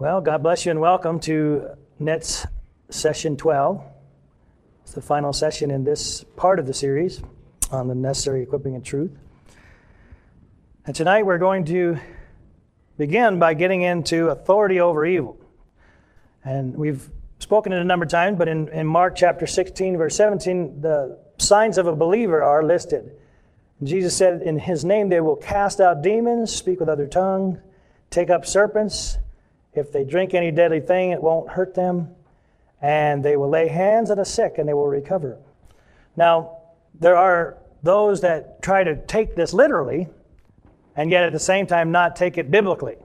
Well, God bless you and welcome to NETS session 12. It's the final session in this part of the series on the necessary equipping of truth. And tonight we're going to begin by getting into authority over evil. And we've spoken it a number of times, but in, in Mark chapter 16, verse 17, the signs of a believer are listed. Jesus said, In his name they will cast out demons, speak with other tongues, take up serpents. If they drink any deadly thing, it won't hurt them. And they will lay hands on the sick and they will recover. Now, there are those that try to take this literally and yet at the same time not take it biblically.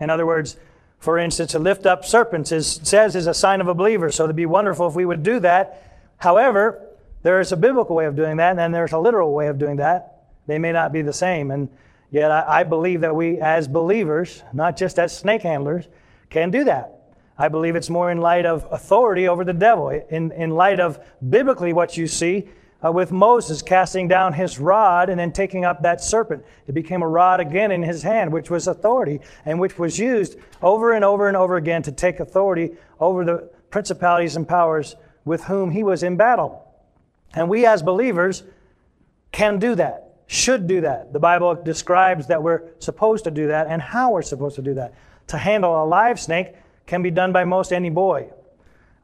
In other words, for instance, to lift up serpents is, says is a sign of a believer, so it'd be wonderful if we would do that. However, there is a biblical way of doing that, and then there's a literal way of doing that. They may not be the same. And Yet I, I believe that we, as believers, not just as snake handlers, can do that. I believe it's more in light of authority over the devil, in, in light of biblically what you see uh, with Moses casting down his rod and then taking up that serpent. It became a rod again in his hand, which was authority and which was used over and over and over again to take authority over the principalities and powers with whom he was in battle. And we as believers can do that should do that. The Bible describes that we're supposed to do that and how we're supposed to do that. To handle a live snake can be done by most any boy.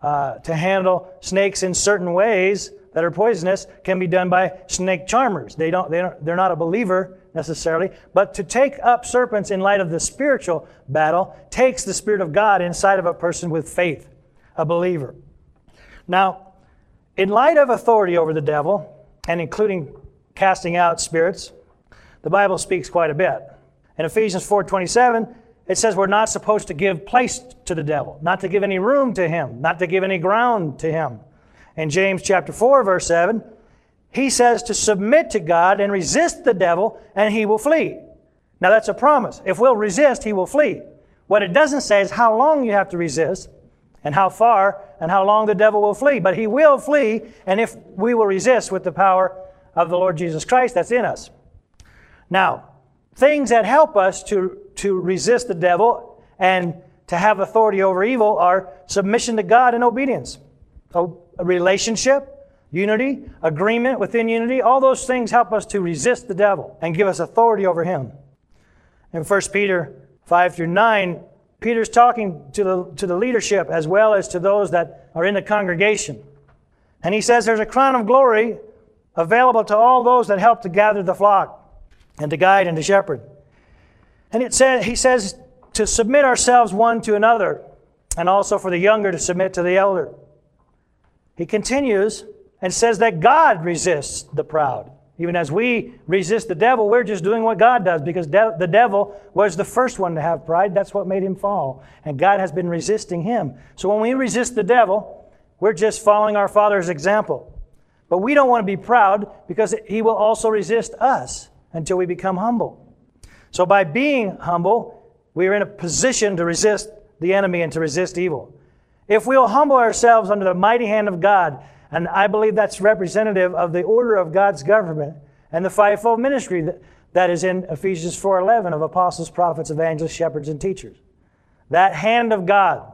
Uh, to handle snakes in certain ways that are poisonous can be done by snake charmers. They don't, they don't, they're not a believer necessarily, but to take up serpents in light of the spiritual battle takes the Spirit of God inside of a person with faith, a believer. Now, in light of authority over the devil, and including casting out spirits, the Bible speaks quite a bit. In Ephesians 4:27, it says we're not supposed to give place to the devil, not to give any room to him, not to give any ground to him. In James chapter 4 verse 7, he says to submit to God and resist the devil and he will flee. Now that's a promise. If we'll resist, he will flee. What it doesn't say is how long you have to resist and how far and how long the devil will flee, but he will flee and if we will resist with the power of the Lord Jesus Christ that's in us. Now, things that help us to, to resist the devil and to have authority over evil are submission to God and obedience. A relationship, unity, agreement within unity, all those things help us to resist the devil and give us authority over him. In 1 Peter 5 through 9, Peter's talking to the, to the leadership as well as to those that are in the congregation. And he says there's a crown of glory available to all those that help to gather the flock and to guide and to shepherd. And it says, he says to submit ourselves one to another, and also for the younger to submit to the elder. He continues and says that God resists the proud. Even as we resist the devil, we're just doing what God does because de- the devil was the first one to have pride. That's what made him fall. And God has been resisting him. So when we resist the devil, we're just following our Father's example. But we don't want to be proud because he will also resist us until we become humble. So by being humble, we are in a position to resist the enemy and to resist evil. If we'll humble ourselves under the mighty hand of God, and I believe that's representative of the order of God's government and the fivefold ministry that, that is in Ephesians 4:11 of apostles, prophets, evangelists, shepherds, and teachers. That hand of God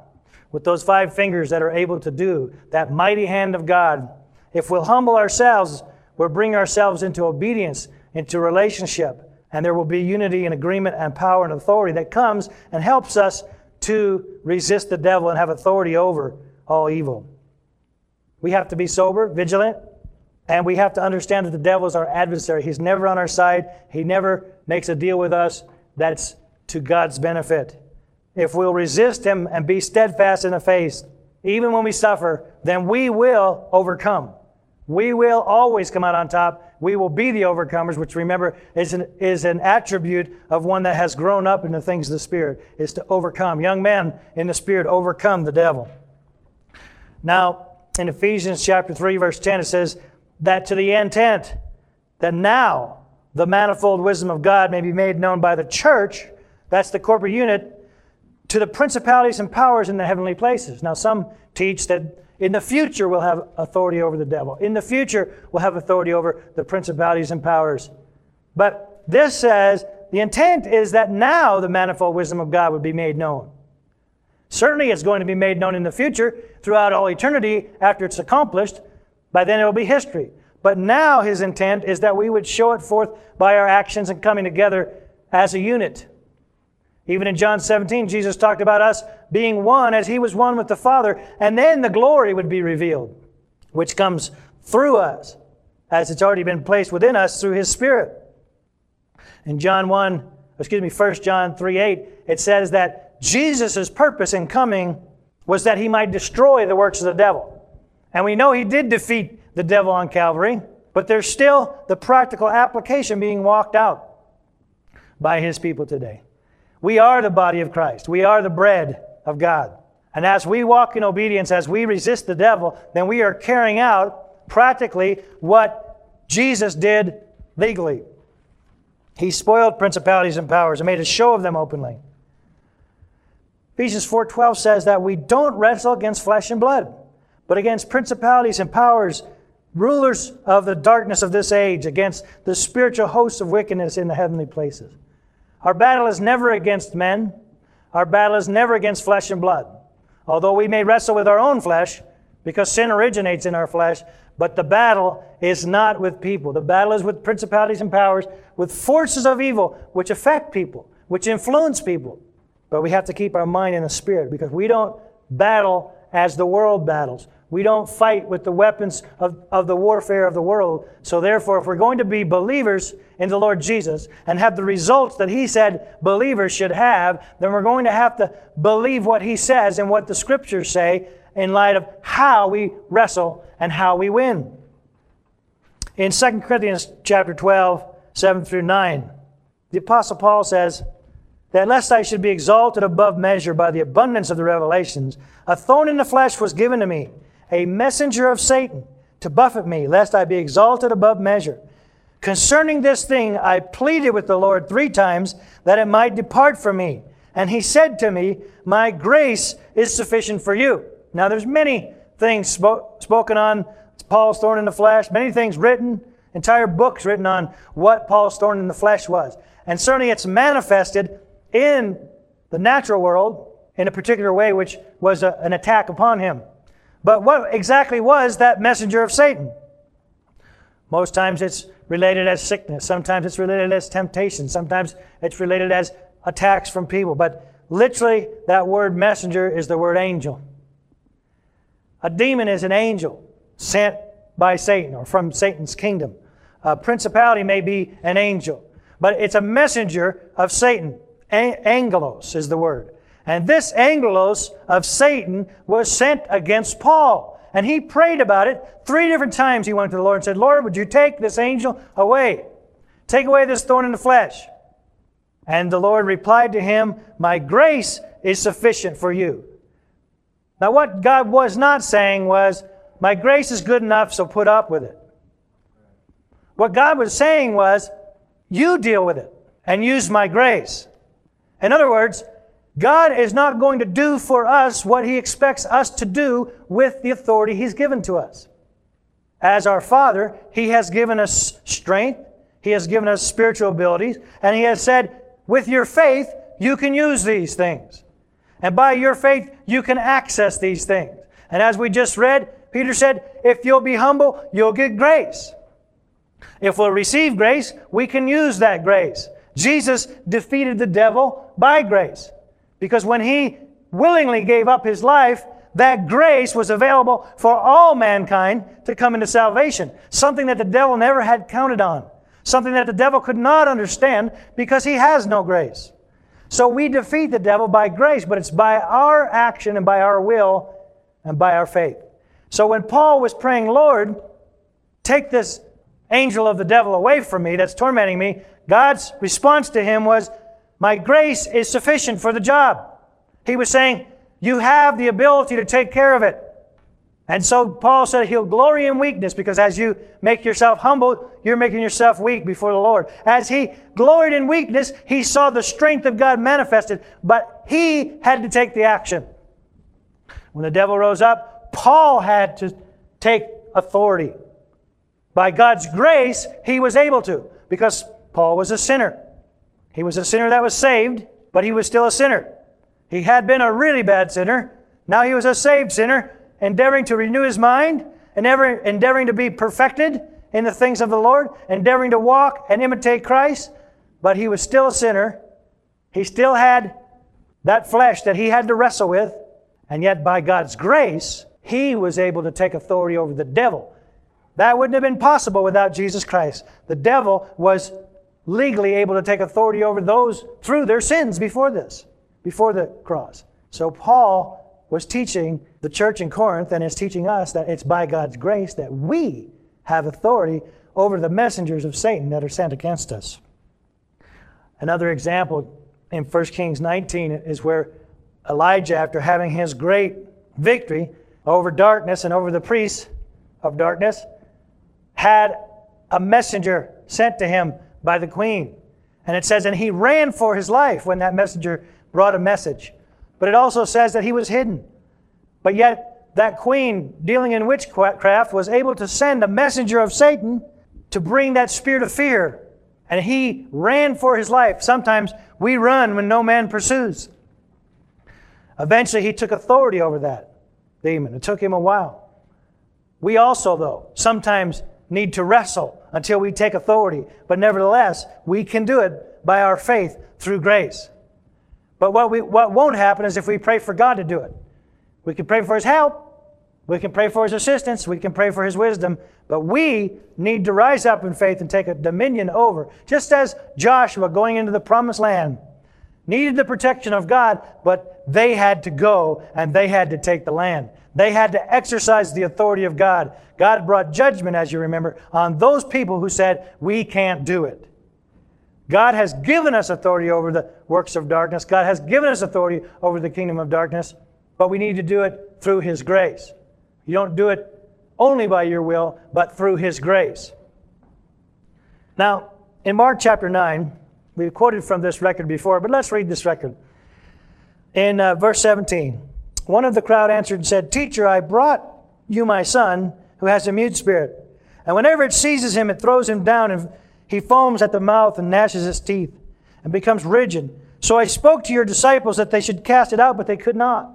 with those five fingers that are able to do, that mighty hand of God if we'll humble ourselves, we'll bring ourselves into obedience, into relationship, and there will be unity and agreement and power and authority that comes and helps us to resist the devil and have authority over all evil. We have to be sober, vigilant, and we have to understand that the devil is our adversary. He's never on our side. He never makes a deal with us that's to God's benefit. If we'll resist him and be steadfast in the faith, even when we suffer, then we will overcome. We will always come out on top. We will be the overcomers, which remember is an, is an attribute of one that has grown up in the things of the Spirit, is to overcome. Young men in the Spirit overcome the devil. Now, in Ephesians chapter 3, verse 10, it says, that to the intent that now the manifold wisdom of God may be made known by the church, that's the corporate unit, to the principalities and powers in the heavenly places. Now, some teach that in the future, we'll have authority over the devil. In the future, we'll have authority over the principalities and powers. But this says the intent is that now the manifold wisdom of God would be made known. Certainly, it's going to be made known in the future throughout all eternity after it's accomplished. By then, it will be history. But now, his intent is that we would show it forth by our actions and coming together as a unit. Even in John 17, Jesus talked about us being one as he was one with the Father, and then the glory would be revealed, which comes through us, as it's already been placed within us through his Spirit. In John 1, excuse me, 1 John 3 8, it says that Jesus' purpose in coming was that he might destroy the works of the devil. And we know he did defeat the devil on Calvary, but there's still the practical application being walked out by his people today. We are the body of Christ. We are the bread of God. And as we walk in obedience, as we resist the devil, then we are carrying out practically what Jesus did legally. He spoiled principalities and powers and made a show of them openly. Ephesians 4:12 says that we don't wrestle against flesh and blood, but against principalities and powers, rulers of the darkness of this age, against the spiritual hosts of wickedness in the heavenly places. Our battle is never against men. Our battle is never against flesh and blood. Although we may wrestle with our own flesh, because sin originates in our flesh, but the battle is not with people. The battle is with principalities and powers, with forces of evil which affect people, which influence people. But we have to keep our mind in the spirit because we don't battle as the world battles. We don't fight with the weapons of, of the warfare of the world. So, therefore, if we're going to be believers in the Lord Jesus and have the results that He said believers should have, then we're going to have to believe what He says and what the Scriptures say in light of how we wrestle and how we win. In 2 Corinthians chapter 12, 7 through 9, the Apostle Paul says, that lest I should be exalted above measure by the abundance of the revelations, a thorn in the flesh was given to me, a messenger of Satan to buffet me, lest I be exalted above measure. Concerning this thing, I pleaded with the Lord three times that it might depart from me. And he said to me, My grace is sufficient for you. Now, there's many things spo- spoken on Paul's thorn in the flesh, many things written, entire books written on what Paul's thorn in the flesh was. And certainly it's manifested in the natural world in a particular way, which was a, an attack upon him. But what exactly was that messenger of Satan? Most times it's related as sickness. Sometimes it's related as temptation. Sometimes it's related as attacks from people. But literally, that word messenger is the word angel. A demon is an angel sent by Satan or from Satan's kingdom. A principality may be an angel, but it's a messenger of Satan. Angelos is the word. And this angelos of Satan was sent against Paul. And he prayed about it. Three different times he went to the Lord and said, Lord, would you take this angel away? Take away this thorn in the flesh. And the Lord replied to him, My grace is sufficient for you. Now, what God was not saying was, My grace is good enough, so put up with it. What God was saying was, You deal with it and use my grace. In other words, God is not going to do for us what He expects us to do with the authority He's given to us. As our Father, He has given us strength, He has given us spiritual abilities, and He has said, with your faith, you can use these things. And by your faith, you can access these things. And as we just read, Peter said, if you'll be humble, you'll get grace. If we'll receive grace, we can use that grace. Jesus defeated the devil by grace. Because when he willingly gave up his life, that grace was available for all mankind to come into salvation. Something that the devil never had counted on. Something that the devil could not understand because he has no grace. So we defeat the devil by grace, but it's by our action and by our will and by our faith. So when Paul was praying, Lord, take this angel of the devil away from me that's tormenting me, God's response to him was, my grace is sufficient for the job. He was saying, You have the ability to take care of it. And so Paul said he'll glory in weakness because as you make yourself humble, you're making yourself weak before the Lord. As he gloried in weakness, he saw the strength of God manifested, but he had to take the action. When the devil rose up, Paul had to take authority. By God's grace, he was able to because Paul was a sinner. He was a sinner that was saved, but he was still a sinner. He had been a really bad sinner. Now he was a saved sinner, endeavoring to renew his mind, endeavoring to be perfected in the things of the Lord, endeavoring to walk and imitate Christ. But he was still a sinner. He still had that flesh that he had to wrestle with. And yet, by God's grace, he was able to take authority over the devil. That wouldn't have been possible without Jesus Christ. The devil was legally able to take authority over those through their sins before this, before the cross. So Paul was teaching the church in Corinth and is teaching us that it's by God's grace that we have authority over the messengers of Satan that are sent against us. Another example in 1 Kings 19 is where Elijah, after having his great victory over darkness and over the priests of darkness, had a messenger sent to him by the queen. And it says, and he ran for his life when that messenger brought a message. But it also says that he was hidden. But yet, that queen, dealing in witchcraft, was able to send a messenger of Satan to bring that spirit of fear. And he ran for his life. Sometimes we run when no man pursues. Eventually, he took authority over that demon. It took him a while. We also, though, sometimes need to wrestle until we take authority. But nevertheless, we can do it by our faith through grace. But what, we, what won't happen is if we pray for God to do it. We can pray for His help. We can pray for His assistance. We can pray for His wisdom. But we need to rise up in faith and take a dominion over. Just as Joshua going into the promised land needed the protection of God, but they had to go and they had to take the land. They had to exercise the authority of God. God brought judgment, as you remember, on those people who said, We can't do it. God has given us authority over the works of darkness. God has given us authority over the kingdom of darkness, but we need to do it through His grace. You don't do it only by your will, but through His grace. Now, in Mark chapter 9, we've quoted from this record before, but let's read this record. In uh, verse 17, one of the crowd answered and said, Teacher, I brought you my son who has a mute spirit. And whenever it seizes him, it throws him down, and he foams at the mouth and gnashes his teeth and becomes rigid. So I spoke to your disciples that they should cast it out, but they could not.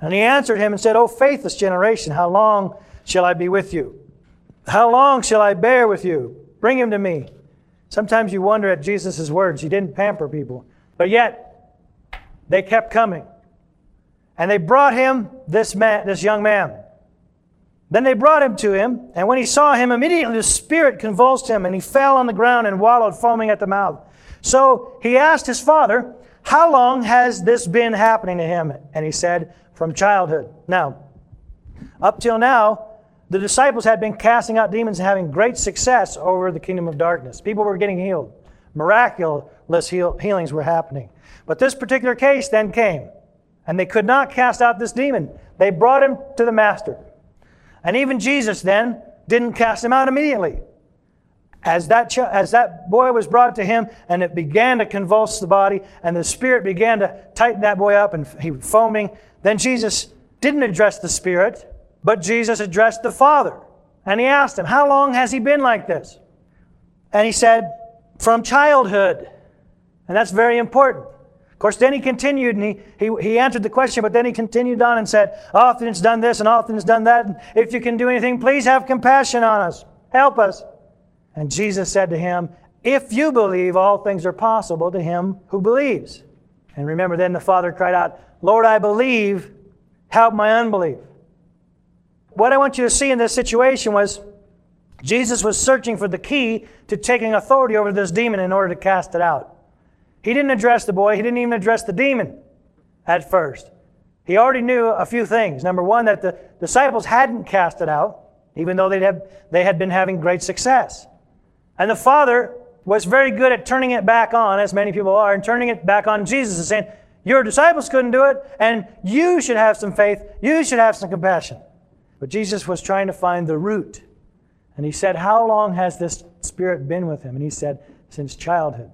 And he answered him and said, O faithless generation, how long shall I be with you? How long shall I bear with you? Bring him to me. Sometimes you wonder at Jesus' words. He didn't pamper people. But yet, they kept coming. And they brought him this man, this young man. Then they brought him to him, and when he saw him, immediately the spirit convulsed him, and he fell on the ground and wallowed, foaming at the mouth. So he asked his father, How long has this been happening to him? And he said, From childhood. Now, up till now, the disciples had been casting out demons and having great success over the kingdom of darkness. People were getting healed. Miraculous heal- healings were happening. But this particular case then came, and they could not cast out this demon. They brought him to the master. And even Jesus then didn't cast him out immediately. As that, ch- as that boy was brought to him and it began to convulse the body and the spirit began to tighten that boy up and he was foaming, then Jesus didn't address the spirit, but Jesus addressed the father. And he asked him, How long has he been like this? And he said, From childhood. And that's very important. Of course, then he continued and he, he, he answered the question, but then he continued on and said, Often it's done this and often it's done that. And if you can do anything, please have compassion on us. Help us. And Jesus said to him, If you believe, all things are possible to him who believes. And remember, then the father cried out, Lord, I believe, help my unbelief. What I want you to see in this situation was Jesus was searching for the key to taking authority over this demon in order to cast it out. He didn't address the boy, he didn't even address the demon at first. He already knew a few things. Number one, that the disciples hadn't cast it out, even though they'd have, they had been having great success. And the Father was very good at turning it back on, as many people are, and turning it back on Jesus and saying, Your disciples couldn't do it, and you should have some faith, you should have some compassion. But Jesus was trying to find the root. And he said, How long has this spirit been with him? And he said, Since childhood.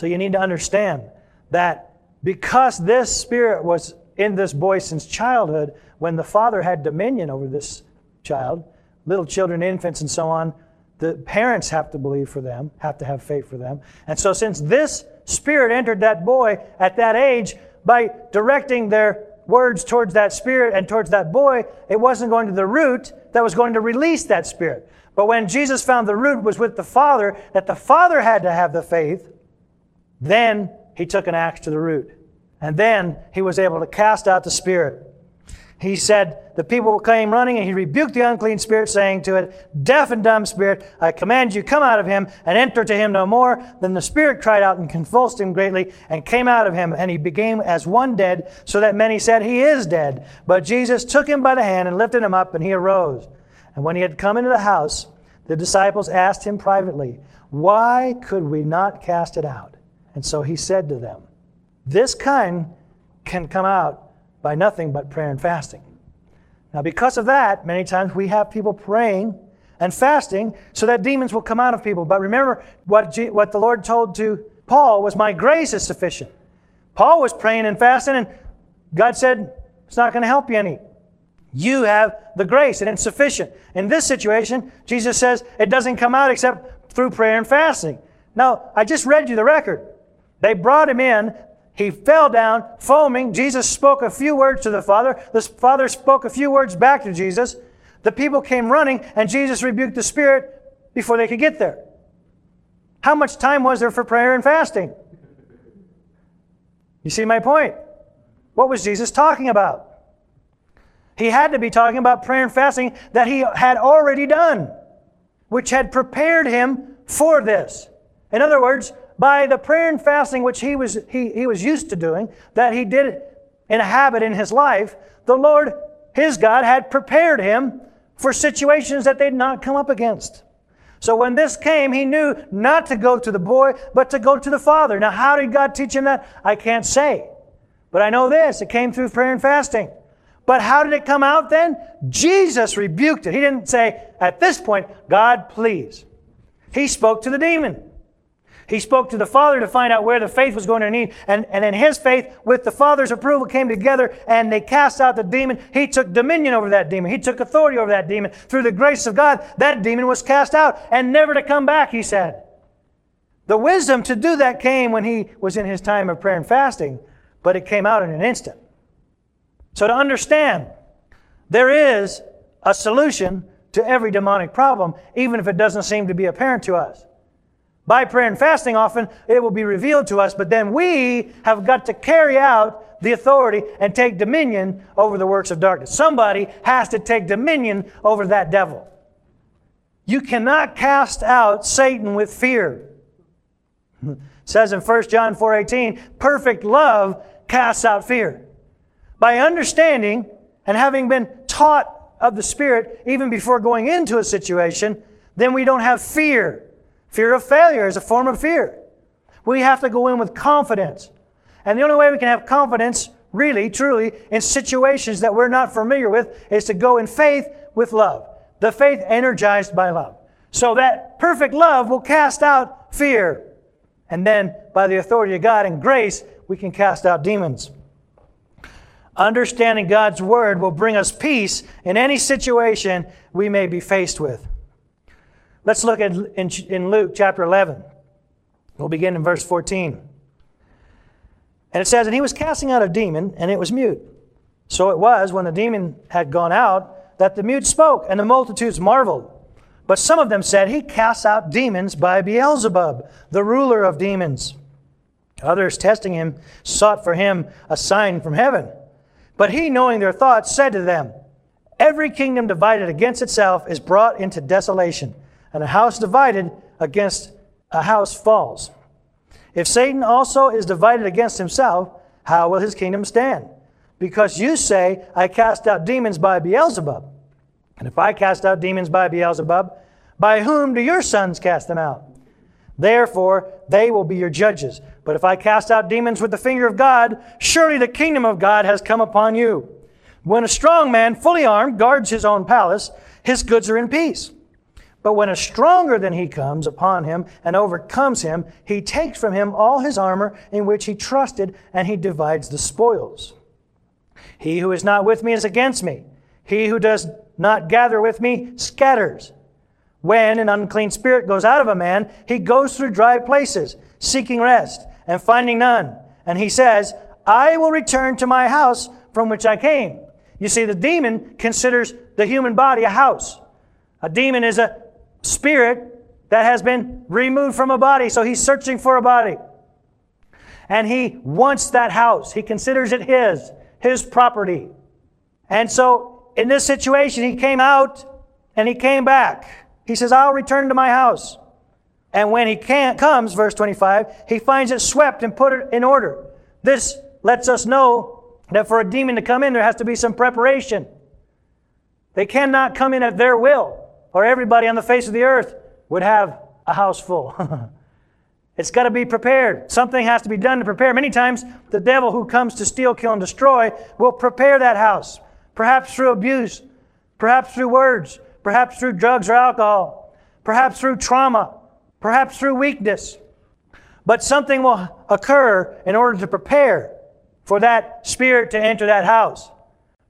So you need to understand that because this spirit was in this boy since childhood, when the father had dominion over this child, little children, infants, and so on, the parents have to believe for them, have to have faith for them. And so, since this spirit entered that boy at that age, by directing their words towards that spirit and towards that boy, it wasn't going to the root that was going to release that spirit. But when Jesus found the root was with the Father, that the Father had to have the faith, then he took an axe to the root. And then he was able to cast out the spirit. He said, The people came running, and he rebuked the unclean spirit, saying to it, Deaf and dumb spirit, I command you, come out of him, and enter to him no more. Then the spirit cried out and convulsed him greatly, and came out of him, and he became as one dead, so that many said, He is dead. But Jesus took him by the hand and lifted him up, and he arose. And when he had come into the house, the disciples asked him privately, Why could we not cast it out? And so he said to them, This kind can come out by nothing but prayer and fasting. Now, because of that, many times we have people praying and fasting so that demons will come out of people. But remember what, G- what the Lord told to Paul was, My grace is sufficient. Paul was praying and fasting, and God said, It's not going to help you any. You have the grace, and it's sufficient. In this situation, Jesus says it doesn't come out except through prayer and fasting. Now, I just read you the record. They brought him in. He fell down, foaming. Jesus spoke a few words to the Father. The Father spoke a few words back to Jesus. The people came running, and Jesus rebuked the Spirit before they could get there. How much time was there for prayer and fasting? You see my point? What was Jesus talking about? He had to be talking about prayer and fasting that he had already done, which had prepared him for this. In other words, by the prayer and fasting which he was, he, he was used to doing, that he did in a habit in his life, the Lord, his God, had prepared him for situations that they'd not come up against. So when this came, he knew not to go to the boy, but to go to the father. Now, how did God teach him that? I can't say. But I know this it came through prayer and fasting. But how did it come out then? Jesus rebuked it. He didn't say, at this point, God, please. He spoke to the demon. He spoke to the Father to find out where the faith was going to need. And, and in his faith, with the Father's approval, came together and they cast out the demon. He took dominion over that demon. He took authority over that demon. Through the grace of God, that demon was cast out and never to come back, he said. The wisdom to do that came when he was in his time of prayer and fasting, but it came out in an instant. So to understand, there is a solution to every demonic problem, even if it doesn't seem to be apparent to us. By prayer and fasting, often it will be revealed to us, but then we have got to carry out the authority and take dominion over the works of darkness. Somebody has to take dominion over that devil. You cannot cast out Satan with fear. It says in 1 John 4:18, perfect love casts out fear. By understanding and having been taught of the Spirit even before going into a situation, then we don't have fear. Fear of failure is a form of fear. We have to go in with confidence. And the only way we can have confidence, really, truly, in situations that we're not familiar with, is to go in faith with love. The faith energized by love. So that perfect love will cast out fear. And then, by the authority of God and grace, we can cast out demons. Understanding God's word will bring us peace in any situation we may be faced with. Let's look at in, in Luke chapter 11. We'll begin in verse 14. And it says, And he was casting out a demon, and it was mute. So it was, when the demon had gone out, that the mute spoke, and the multitudes marveled. But some of them said, He casts out demons by Beelzebub, the ruler of demons. Others, testing him, sought for him a sign from heaven. But he, knowing their thoughts, said to them, Every kingdom divided against itself is brought into desolation and a house divided against a house falls. If Satan also is divided against himself, how will his kingdom stand? Because you say, I cast out demons by Beelzebub. And if I cast out demons by Beelzebub, by whom do your sons cast them out? Therefore, they will be your judges. But if I cast out demons with the finger of God, surely the kingdom of God has come upon you. When a strong man, fully armed, guards his own palace, his goods are in peace. But when a stronger than he comes upon him and overcomes him, he takes from him all his armor in which he trusted, and he divides the spoils. He who is not with me is against me. He who does not gather with me scatters. When an unclean spirit goes out of a man, he goes through dry places, seeking rest, and finding none. And he says, I will return to my house from which I came. You see, the demon considers the human body a house. A demon is a spirit that has been removed from a body, so he's searching for a body. And he wants that house. He considers it his, his property. And so in this situation, he came out and he came back. He says, I'll return to my house. And when he comes, verse 25, he finds it swept and put it in order. This lets us know that for a demon to come in, there has to be some preparation. They cannot come in at their will, or everybody on the face of the earth would have a house full. it's got to be prepared. Something has to be done to prepare. Many times, the devil who comes to steal, kill, and destroy will prepare that house, perhaps through abuse, perhaps through words, perhaps through drugs or alcohol, perhaps through trauma, perhaps through weakness. But something will occur in order to prepare for that spirit to enter that house.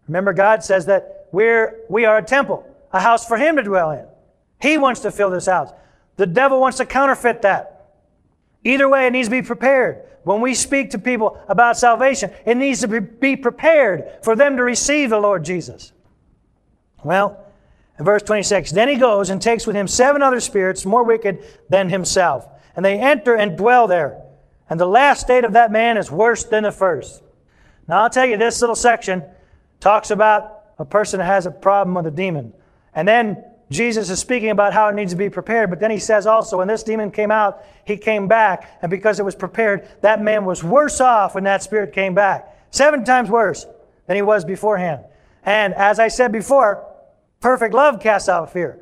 Remember, God says that we're, we are a temple, a house for Him to dwell in. He wants to fill this house. The devil wants to counterfeit that. Either way, it needs to be prepared. When we speak to people about salvation, it needs to be prepared for them to receive the Lord Jesus. Well, in verse 26, then he goes and takes with him seven other spirits more wicked than himself. And they enter and dwell there. And the last state of that man is worse than the first. Now, I'll tell you, this little section talks about a person that has a problem with a demon. And then Jesus is speaking about how it needs to be prepared. But then he says also, when this demon came out, he came back. And because it was prepared, that man was worse off when that spirit came back. Seven times worse than he was beforehand. And as I said before, Perfect love casts out fear.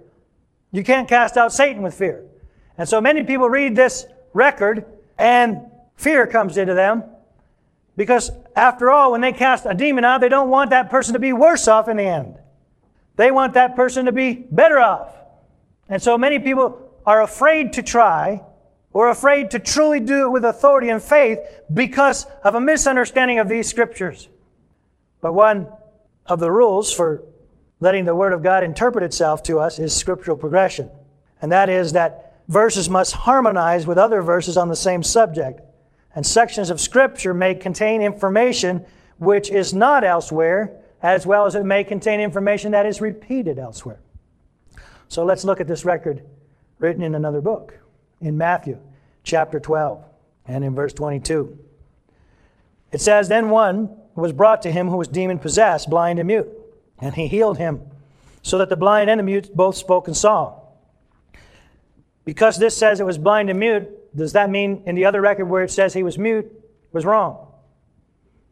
You can't cast out Satan with fear. And so many people read this record and fear comes into them because, after all, when they cast a demon out, they don't want that person to be worse off in the end. They want that person to be better off. And so many people are afraid to try or afraid to truly do it with authority and faith because of a misunderstanding of these scriptures. But one of the rules for letting the Word of God interpret itself to us is scriptural progression. And that is that verses must harmonize with other verses on the same subject. And sections of Scripture may contain information which is not elsewhere, as well as it may contain information that is repeated elsewhere. So let's look at this record written in another book, in Matthew chapter 12 and in verse 22. It says, Then one was brought to him who was demon possessed, blind and mute. And he healed him, so that the blind and the mute both spoke and saw. Because this says it was blind and mute, does that mean in the other record where it says he was mute was wrong?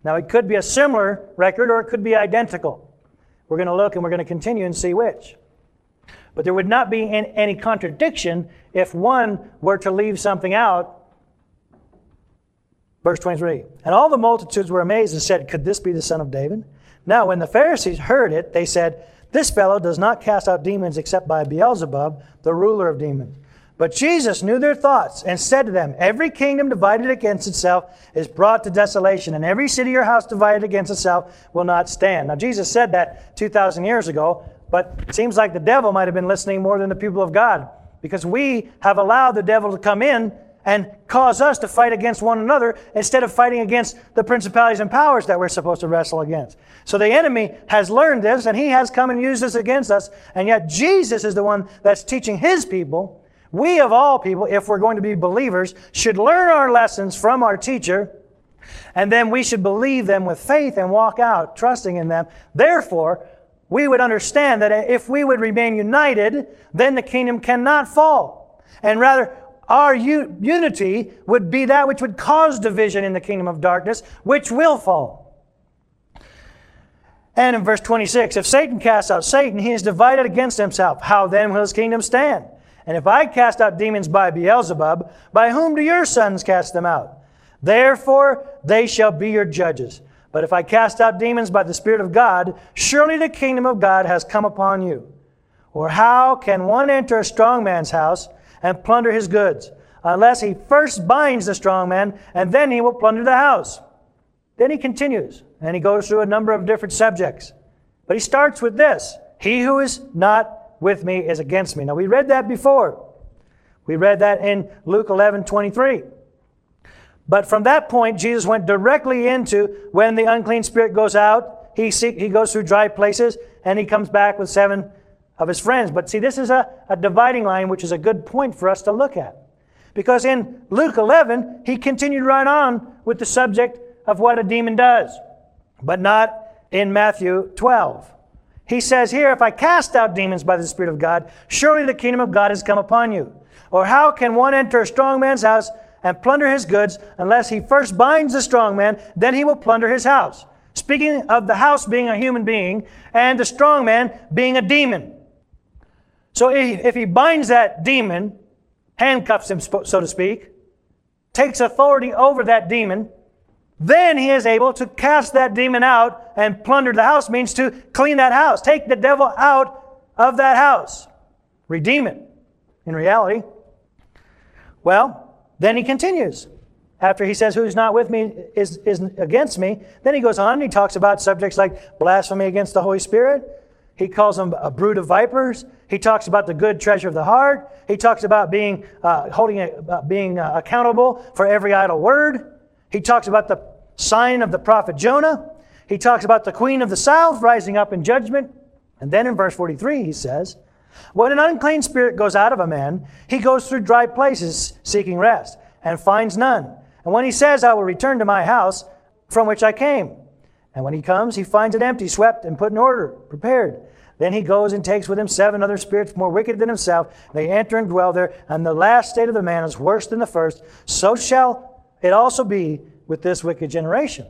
Now, it could be a similar record or it could be identical. We're going to look and we're going to continue and see which. But there would not be any contradiction if one were to leave something out. Verse 23 And all the multitudes were amazed and said, Could this be the son of David? Now, when the Pharisees heard it, they said, This fellow does not cast out demons except by Beelzebub, the ruler of demons. But Jesus knew their thoughts and said to them, Every kingdom divided against itself is brought to desolation, and every city or house divided against itself will not stand. Now, Jesus said that 2,000 years ago, but it seems like the devil might have been listening more than the people of God because we have allowed the devil to come in and cause us to fight against one another instead of fighting against the principalities and powers that we're supposed to wrestle against. So the enemy has learned this and he has come and used this against us, and yet Jesus is the one that's teaching his people. We, of all people, if we're going to be believers, should learn our lessons from our teacher, and then we should believe them with faith and walk out trusting in them. Therefore, we would understand that if we would remain united, then the kingdom cannot fall. And rather, our u- unity would be that which would cause division in the kingdom of darkness, which will fall. And in verse 26, if Satan casts out Satan, he is divided against himself. How then will his kingdom stand? And if I cast out demons by Beelzebub, by whom do your sons cast them out? Therefore they shall be your judges. But if I cast out demons by the Spirit of God, surely the kingdom of God has come upon you. Or how can one enter a strong man's house and plunder his goods, unless he first binds the strong man, and then he will plunder the house. Then he continues, and he goes through a number of different subjects. But he starts with this He who is not with me is against me. Now, we read that before. We read that in Luke 11 23. But from that point, Jesus went directly into when the unclean spirit goes out, he, seek, he goes through dry places, and he comes back with seven of his friends. But see, this is a, a dividing line, which is a good point for us to look at. Because in Luke 11, he continued right on with the subject of what a demon does, but not in Matthew 12. He says here, If I cast out demons by the Spirit of God, surely the kingdom of God has come upon you. Or how can one enter a strong man's house and plunder his goods unless he first binds the strong man, then he will plunder his house? Speaking of the house being a human being and the strong man being a demon. So if he binds that demon, handcuffs him, so to speak, takes authority over that demon, then he is able to cast that demon out and plunder the house, means to clean that house, take the devil out of that house, redeem it in reality. Well, then he continues. After he says, Who's not with me is, is against me, then he goes on and he talks about subjects like blasphemy against the Holy Spirit. He calls them a brood of vipers. He talks about the good treasure of the heart. He talks about being, uh, holding uh, being uh, accountable for every idle word. He talks about the sign of the prophet Jonah. He talks about the queen of the south rising up in judgment. And then in verse 43, he says, when an unclean spirit goes out of a man, he goes through dry places seeking rest, and finds none. And when he says, I will return to my house from which I came, and when he comes, he finds it empty, swept, and put in order, prepared. Then he goes and takes with him seven other spirits more wicked than himself. They enter and dwell there, and the last state of the man is worse than the first. So shall it also be with this wicked generation.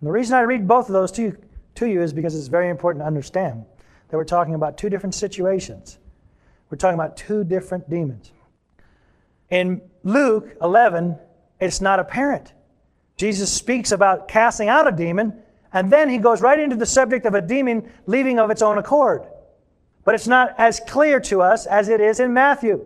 And the reason I read both of those to you, to you is because it's very important to understand that we're talking about two different situations. We're talking about two different demons. In Luke 11, it's not apparent. Jesus speaks about casting out a demon, and then he goes right into the subject of a demon leaving of its own accord. But it's not as clear to us as it is in Matthew.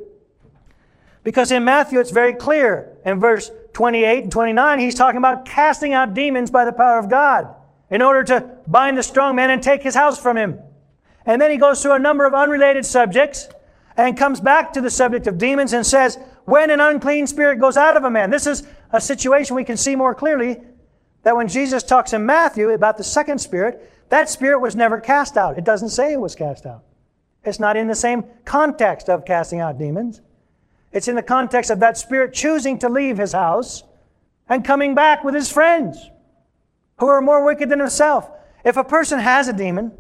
Because in Matthew, it's very clear. In verse 28 and 29, he's talking about casting out demons by the power of God in order to bind the strong man and take his house from him. And then he goes through a number of unrelated subjects and comes back to the subject of demons and says, when an unclean spirit goes out of a man. This is a situation we can see more clearly that when Jesus talks in Matthew about the second spirit, that spirit was never cast out. It doesn't say it was cast out. It's not in the same context of casting out demons. It's in the context of that spirit choosing to leave his house and coming back with his friends who are more wicked than himself. If a person has a demon,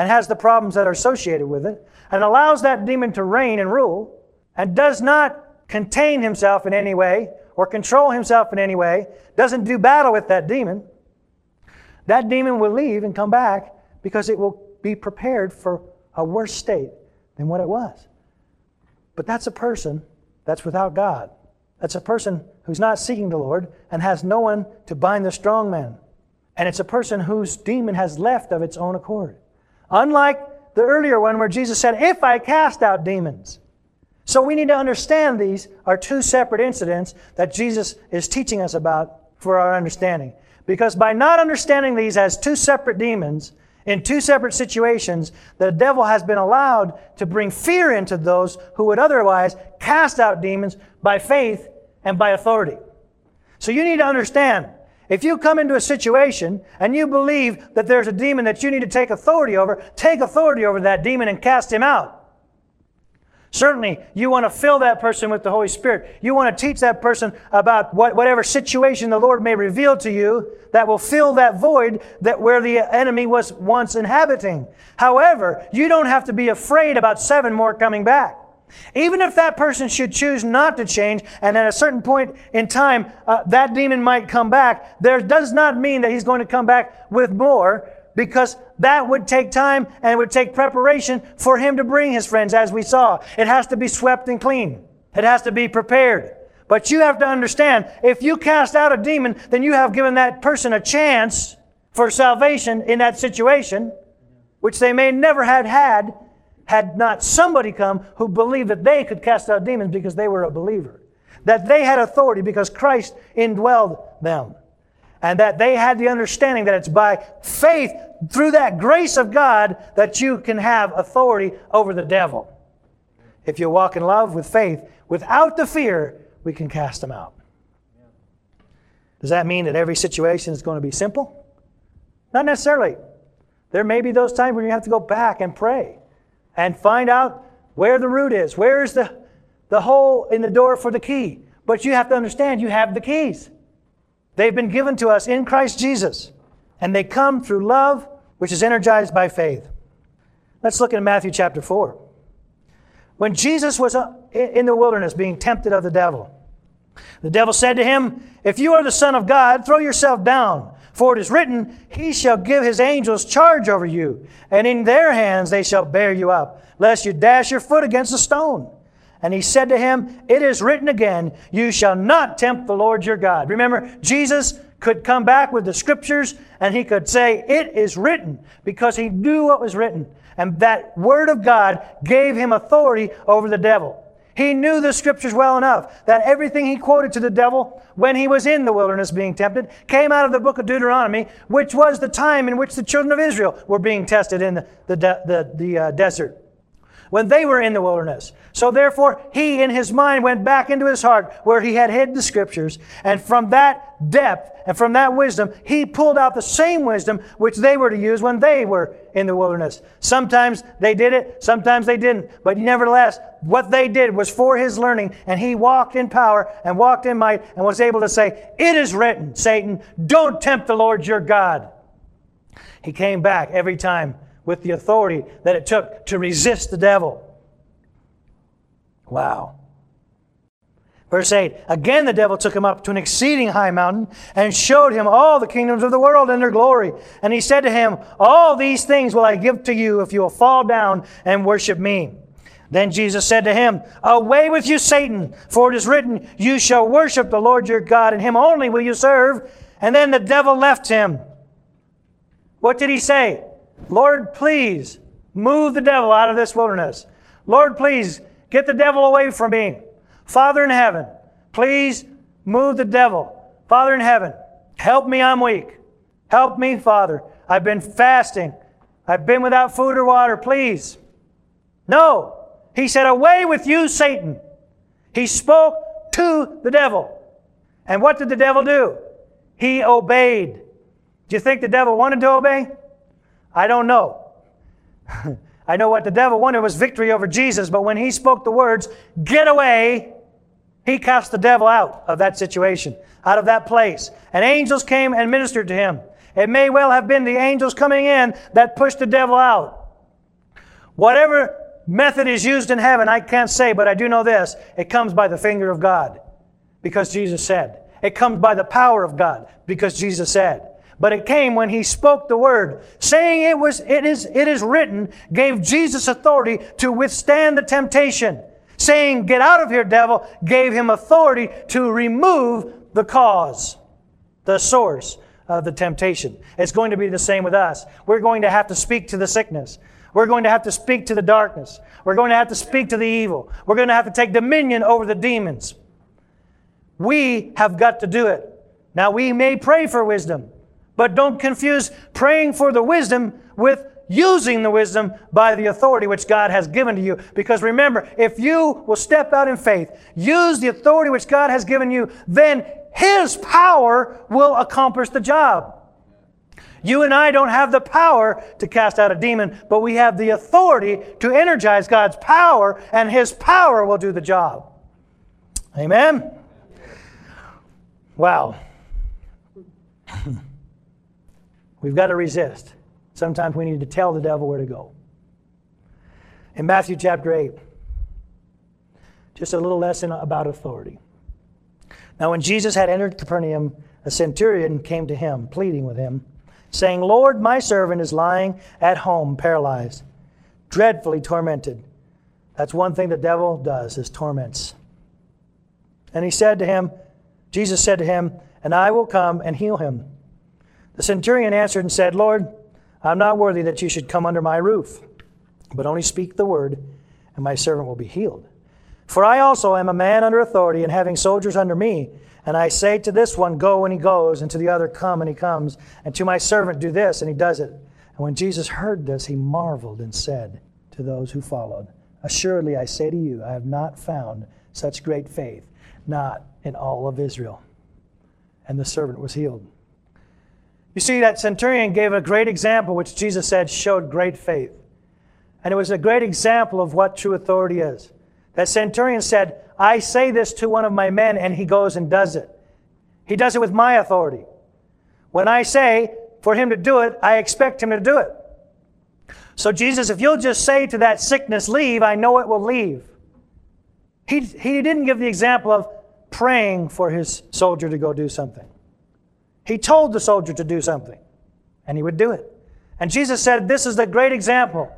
and has the problems that are associated with it, and allows that demon to reign and rule, and does not contain himself in any way or control himself in any way, doesn't do battle with that demon, that demon will leave and come back because it will be prepared for a worse state than what it was. But that's a person that's without God. That's a person who's not seeking the Lord and has no one to bind the strong man. And it's a person whose demon has left of its own accord. Unlike the earlier one where Jesus said, If I cast out demons. So we need to understand these are two separate incidents that Jesus is teaching us about for our understanding. Because by not understanding these as two separate demons, in two separate situations, the devil has been allowed to bring fear into those who would otherwise cast out demons by faith and by authority. So you need to understand if you come into a situation and you believe that there's a demon that you need to take authority over, take authority over that demon and cast him out. Certainly, you want to fill that person with the Holy Spirit. You want to teach that person about what, whatever situation the Lord may reveal to you that will fill that void that where the enemy was once inhabiting. However, you don't have to be afraid about seven more coming back. Even if that person should choose not to change, and at a certain point in time, uh, that demon might come back, there does not mean that he's going to come back with more, because that would take time and it would take preparation for him to bring his friends, as we saw. It has to be swept and clean. It has to be prepared. But you have to understand, if you cast out a demon, then you have given that person a chance for salvation in that situation, which they may never have had had not somebody come who believed that they could cast out demons because they were a believer, that they had authority because Christ indwelled them, and that they had the understanding that it's by faith through that grace of God that you can have authority over the devil. If you walk in love with faith, without the fear, we can cast them out. Does that mean that every situation is going to be simple? Not necessarily. There may be those times when you have to go back and pray and find out where the root is. Where's the, the hole in the door for the key? But you have to understand you have the keys. They've been given to us in Christ Jesus, and they come through love, which is energized by faith. Let's look at Matthew chapter 4. When Jesus was uh, in the wilderness being tempted of the devil, the devil said to him, If you are the Son of God, throw yourself down. For it is written, He shall give His angels charge over you, and in their hands they shall bear you up, lest you dash your foot against a stone. And he said to him, It is written again, You shall not tempt the Lord your God. Remember, Jesus could come back with the scriptures and he could say, It is written, because he knew what was written. And that word of God gave him authority over the devil. He knew the scriptures well enough that everything he quoted to the devil when he was in the wilderness being tempted came out of the book of Deuteronomy, which was the time in which the children of Israel were being tested in the, the, the, the uh, desert when they were in the wilderness. So therefore, he in his mind went back into his heart where he had hid the scriptures. And from that depth and from that wisdom, he pulled out the same wisdom which they were to use when they were in the wilderness. Sometimes they did it, sometimes they didn't. But nevertheless, what they did was for his learning. And he walked in power and walked in might and was able to say, It is written, Satan, don't tempt the Lord your God. He came back every time with the authority that it took to resist the devil. Wow. Verse 8 Again, the devil took him up to an exceeding high mountain and showed him all the kingdoms of the world and their glory. And he said to him, All these things will I give to you if you will fall down and worship me. Then Jesus said to him, Away with you, Satan, for it is written, You shall worship the Lord your God, and him only will you serve. And then the devil left him. What did he say? Lord, please move the devil out of this wilderness. Lord, please get the devil away from me. Father in heaven, please move the devil. Father in heaven, help me, I'm weak. Help me, Father. I've been fasting. I've been without food or water. Please. No. He said, Away with you, Satan. He spoke to the devil. And what did the devil do? He obeyed. Do you think the devil wanted to obey? I don't know. I know what the devil wanted was victory over Jesus, but when he spoke the words, get away, he cast the devil out of that situation, out of that place. And angels came and ministered to him. It may well have been the angels coming in that pushed the devil out. Whatever method is used in heaven, I can't say, but I do know this. It comes by the finger of God, because Jesus said. It comes by the power of God, because Jesus said but it came when he spoke the word, saying it was it is it is written, gave Jesus authority to withstand the temptation. Saying, Get out of here, devil, gave him authority to remove the cause, the source of the temptation. It's going to be the same with us. We're going to have to speak to the sickness. We're going to have to speak to the darkness. We're going to have to speak to the evil. We're going to have to take dominion over the demons. We have got to do it. Now, we may pray for wisdom. But don't confuse praying for the wisdom with using the wisdom by the authority which God has given to you. Because remember, if you will step out in faith, use the authority which God has given you, then His power will accomplish the job. You and I don't have the power to cast out a demon, but we have the authority to energize God's power, and His power will do the job. Amen? Wow. We've got to resist. Sometimes we need to tell the devil where to go. In Matthew chapter 8, just a little lesson about authority. Now, when Jesus had entered Capernaum, a centurion came to him, pleading with him, saying, Lord, my servant is lying at home, paralyzed, dreadfully tormented. That's one thing the devil does, is torments. And he said to him, Jesus said to him, And I will come and heal him. The centurion answered and said, Lord, I'm not worthy that you should come under my roof, but only speak the word, and my servant will be healed. For I also am a man under authority, and having soldiers under me. And I say to this one, Go, and he goes, and to the other, Come, and he comes, and to my servant, Do this, and he does it. And when Jesus heard this, he marveled and said to those who followed, Assuredly, I say to you, I have not found such great faith, not in all of Israel. and the servant was healed. You see, that centurion gave a great example, which Jesus said showed great faith. And it was a great example of what true authority is. That centurion said, I say this to one of my men, and he goes and does it. He does it with my authority. When I say for him to do it, I expect him to do it. So, Jesus, if you'll just say to that sickness, leave, I know it will leave. He, he didn't give the example of praying for his soldier to go do something. He told the soldier to do something, and he would do it. And Jesus said, This is the great example.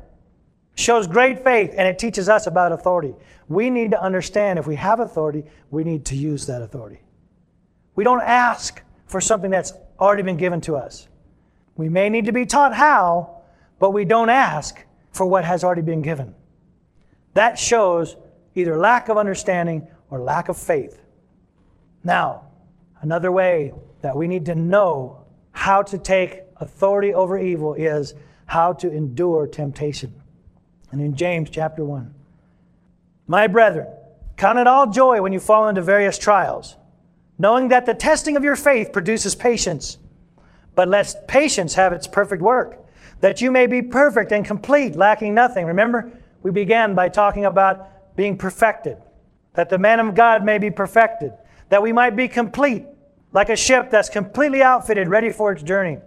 Shows great faith, and it teaches us about authority. We need to understand if we have authority, we need to use that authority. We don't ask for something that's already been given to us. We may need to be taught how, but we don't ask for what has already been given. That shows either lack of understanding or lack of faith. Now, another way that we need to know how to take authority over evil is how to endure temptation. And in James chapter 1, my brethren, count it all joy when you fall into various trials, knowing that the testing of your faith produces patience. But let patience have its perfect work, that you may be perfect and complete, lacking nothing. Remember, we began by talking about being perfected, that the man of God may be perfected, that we might be complete, like a ship that's completely outfitted, ready for its journey.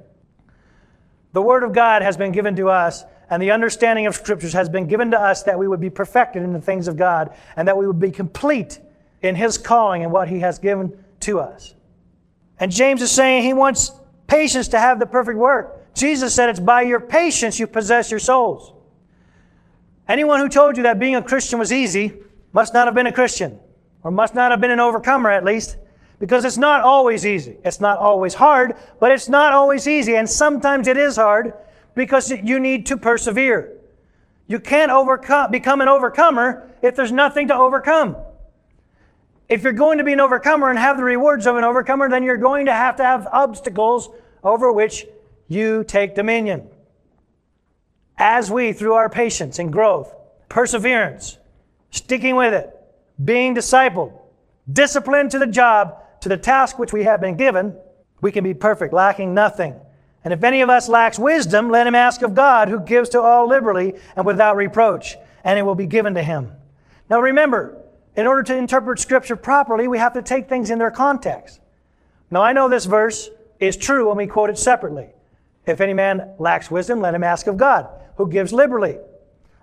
The Word of God has been given to us, and the understanding of Scriptures has been given to us that we would be perfected in the things of God, and that we would be complete in His calling and what He has given to us. And James is saying he wants patience to have the perfect work. Jesus said it's by your patience you possess your souls. Anyone who told you that being a Christian was easy must not have been a Christian, or must not have been an overcomer at least. Because it's not always easy. It's not always hard, but it's not always easy. And sometimes it is hard because you need to persevere. You can't overcome, become an overcomer if there's nothing to overcome. If you're going to be an overcomer and have the rewards of an overcomer, then you're going to have to have obstacles over which you take dominion. As we, through our patience and growth, perseverance, sticking with it, being discipled, disciplined to the job, to the task which we have been given, we can be perfect, lacking nothing. And if any of us lacks wisdom, let him ask of God, who gives to all liberally and without reproach, and it will be given to him. Now remember, in order to interpret Scripture properly, we have to take things in their context. Now I know this verse is true when we quote it separately. If any man lacks wisdom, let him ask of God, who gives liberally.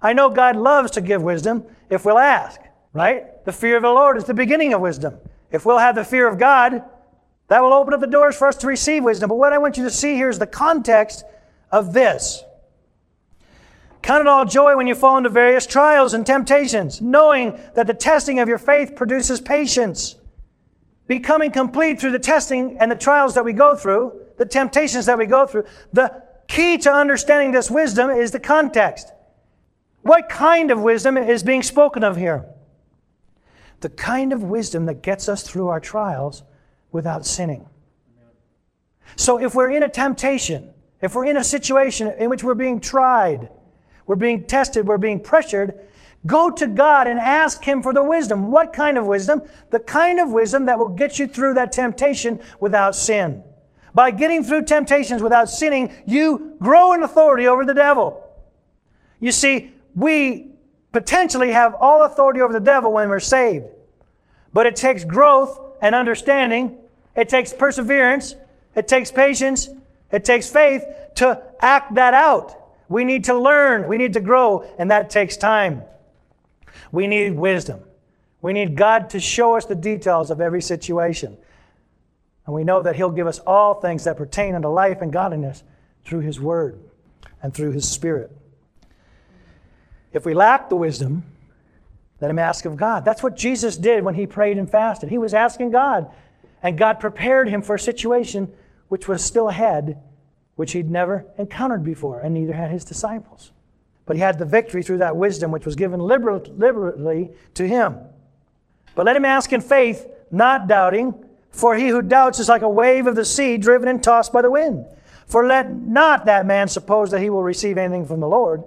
I know God loves to give wisdom if we'll ask, right? The fear of the Lord is the beginning of wisdom. If we'll have the fear of God, that will open up the doors for us to receive wisdom. But what I want you to see here is the context of this. Count it all joy when you fall into various trials and temptations, knowing that the testing of your faith produces patience. Becoming complete through the testing and the trials that we go through, the temptations that we go through, the key to understanding this wisdom is the context. What kind of wisdom is being spoken of here? The kind of wisdom that gets us through our trials without sinning. So if we're in a temptation, if we're in a situation in which we're being tried, we're being tested, we're being pressured, go to God and ask Him for the wisdom. What kind of wisdom? The kind of wisdom that will get you through that temptation without sin. By getting through temptations without sinning, you grow in authority over the devil. You see, we potentially have all authority over the devil when we're saved. But it takes growth and understanding, it takes perseverance, it takes patience, it takes faith to act that out. We need to learn, we need to grow, and that takes time. We need wisdom. We need God to show us the details of every situation. And we know that He'll give us all things that pertain unto life and godliness through His Word and through His Spirit. If we lack the wisdom, let him ask of God. That's what Jesus did when he prayed and fasted. He was asking God, and God prepared him for a situation which was still ahead, which he'd never encountered before, and neither had his disciples. But he had the victory through that wisdom which was given liberally to him. But let him ask in faith, not doubting, for he who doubts is like a wave of the sea driven and tossed by the wind. For let not that man suppose that he will receive anything from the Lord.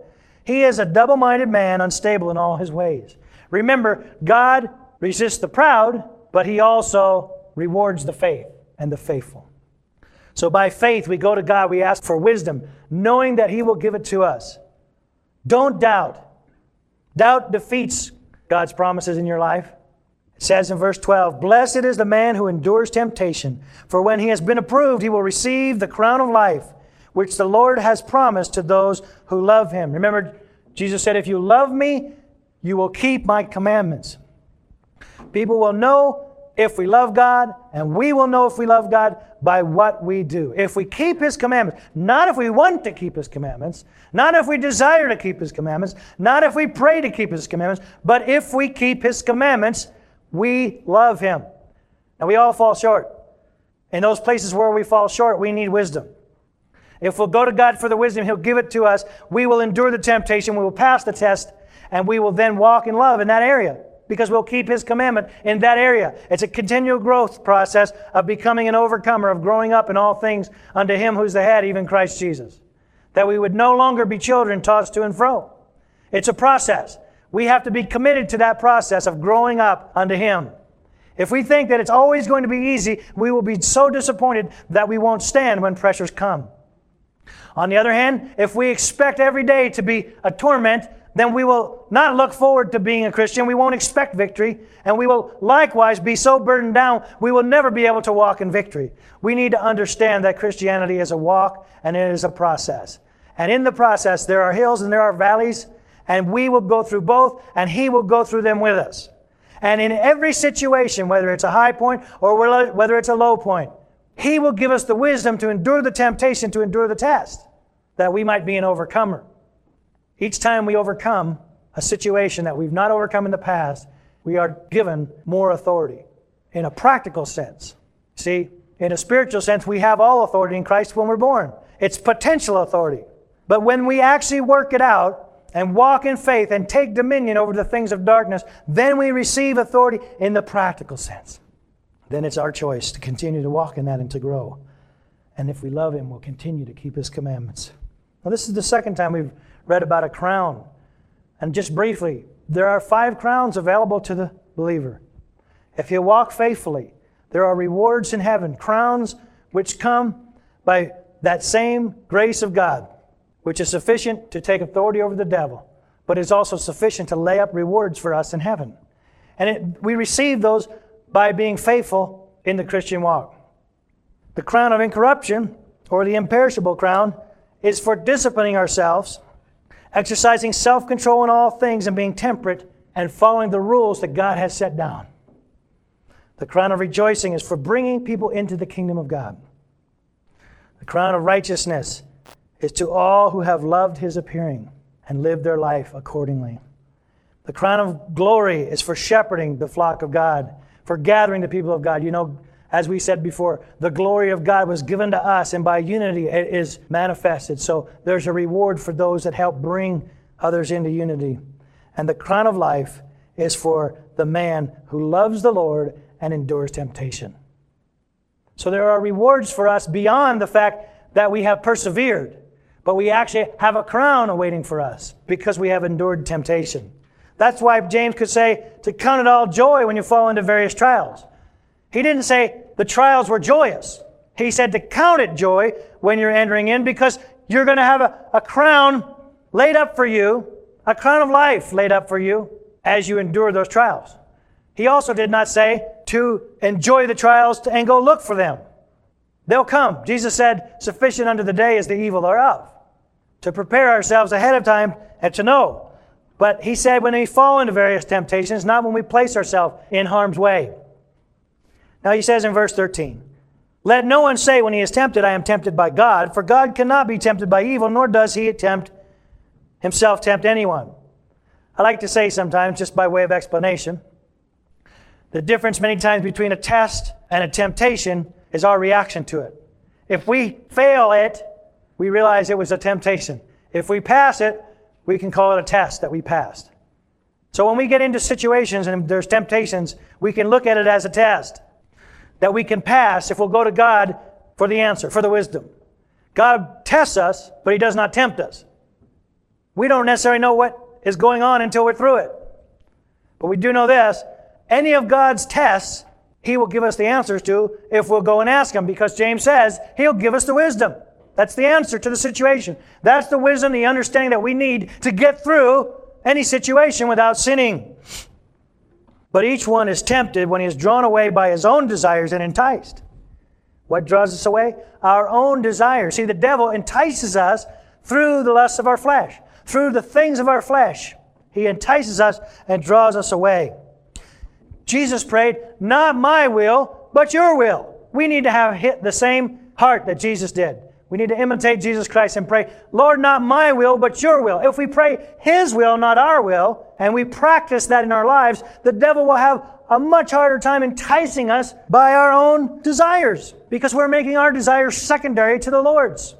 He is a double minded man, unstable in all his ways. Remember, God resists the proud, but He also rewards the faith. and the faithful. So by faith, we go to God, we ask for wisdom, knowing that He will give it to us. Don't doubt. Doubt defeats God's promises in your life. It says in verse 12, Blessed is the man who endures temptation, for when he has been approved, he will receive the crown of life, which the Lord has promised to those who love him. Remember, Jesus said, If you love me, you will keep my commandments. People will know if we love God, and we will know if we love God by what we do. If we keep His commandments, not if we want to keep His commandments, not if we desire to keep His commandments, not if we pray to keep His commandments, but if we keep His commandments, we love Him. Now, we all fall short. In those places where we fall short, we need wisdom. If we'll go to God for the wisdom, He'll give it to us. We will endure the temptation, we will pass the test, and we will then walk in love in that area because we'll keep His commandment in that area. It's a continual growth process of becoming an overcomer, of growing up in all things unto Him who's the head, even Christ Jesus. That we would no longer be children tossed to and fro. It's a process. We have to be committed to that process of growing up unto Him. If we think that it's always going to be easy, we will be so disappointed that we won't stand when pressures come. On the other hand, if we expect every day to be a torment, then we will not look forward to being a Christian. We won't expect victory. And we will likewise be so burdened down, we will never be able to walk in victory. We need to understand that Christianity is a walk and it is a process. And in the process, there are hills and there are valleys, and we will go through both, and He will go through them with us. And in every situation, whether it's a high point or whether it's a low point, He will give us the wisdom to endure the temptation, to endure the test, that we might be an overcomer. Each time we overcome a situation that we've not overcome in the past, we are given more authority in a practical sense. See, in a spiritual sense, we have all authority in Christ when we're born. It's potential authority. But when we actually work it out and walk in faith and take dominion over the things of darkness, then we receive authority in the practical sense. Then it's our choice to continue to walk in that and to grow. And if we love Him, we'll continue to keep His commandments. Now, this is the second time we've read about a crown. And just briefly, there are five crowns available to the believer. If you walk faithfully, there are rewards in heaven, crowns which come by that same grace of God, which is sufficient to take authority over the devil, but is also sufficient to lay up rewards for us in heaven. And it, we receive those by being faithful in the Christian walk. The crown of incorruption, or the imperishable crown, is for disciplining ourselves exercising self control in all things and being temperate and following the rules that God has set down. The crown of rejoicing is for bringing people into the kingdom of God. The crown of righteousness is to all who have loved his appearing and lived their life accordingly. The crown of glory is for shepherding the flock of God, for gathering the people of God. You know, as we said before, the glory of God was given to us, and by unity it is manifested. So there's a reward for those that help bring others into unity. And the crown of life is for the man who loves the Lord and endures temptation. So there are rewards for us beyond the fact that we have persevered, but we actually have a crown awaiting for us because we have endured temptation. That's why James could say to count it all joy when you fall into various trials. He didn't say the trials were joyous. He said to count it joy when you're entering in because you're going to have a, a crown laid up for you, a crown of life laid up for you as you endure those trials. He also did not say to enjoy the trials and go look for them. They'll come. Jesus said, Sufficient unto the day is the evil thereof. To prepare ourselves ahead of time and to know. But he said, when we fall into various temptations, not when we place ourselves in harm's way. Now he says in verse 13, Let no one say when he is tempted, I am tempted by God, for God cannot be tempted by evil, nor does he attempt himself tempt anyone. I like to say sometimes, just by way of explanation, the difference many times between a test and a temptation is our reaction to it. If we fail it, we realize it was a temptation. If we pass it, we can call it a test that we passed. So when we get into situations and there's temptations, we can look at it as a test that we can pass if we'll go to God for the answer, for the wisdom. God tests us, but He does not tempt us. We don't necessarily know what is going on until we're through it. But we do know this any of God's tests, He will give us the answers to if we'll go and ask Him, because James says He'll give us the wisdom. That's the answer to the situation. That's the wisdom, the understanding that we need to get through any situation without sinning. But each one is tempted when he is drawn away by his own desires and enticed. What draws us away? Our own desires. See, the devil entices us through the lusts of our flesh, through the things of our flesh. He entices us and draws us away. Jesus prayed, Not my will, but your will. We need to have hit the same heart that Jesus did. We need to imitate Jesus Christ and pray, Lord, not my will, but your will. If we pray His will, not our will, and we practice that in our lives, the devil will have a much harder time enticing us by our own desires because we're making our desires secondary to the Lord's.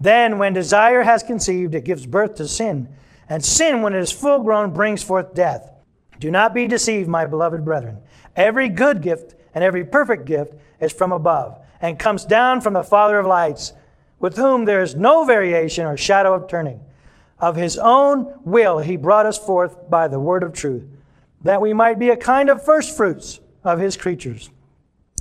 Then, when desire has conceived, it gives birth to sin. And sin, when it is full grown, brings forth death. Do not be deceived, my beloved brethren. Every good gift and every perfect gift is from above and comes down from the Father of lights, with whom there is no variation or shadow of turning. Of his own will he brought us forth by the word of truth, that we might be a kind of firstfruits of his creatures.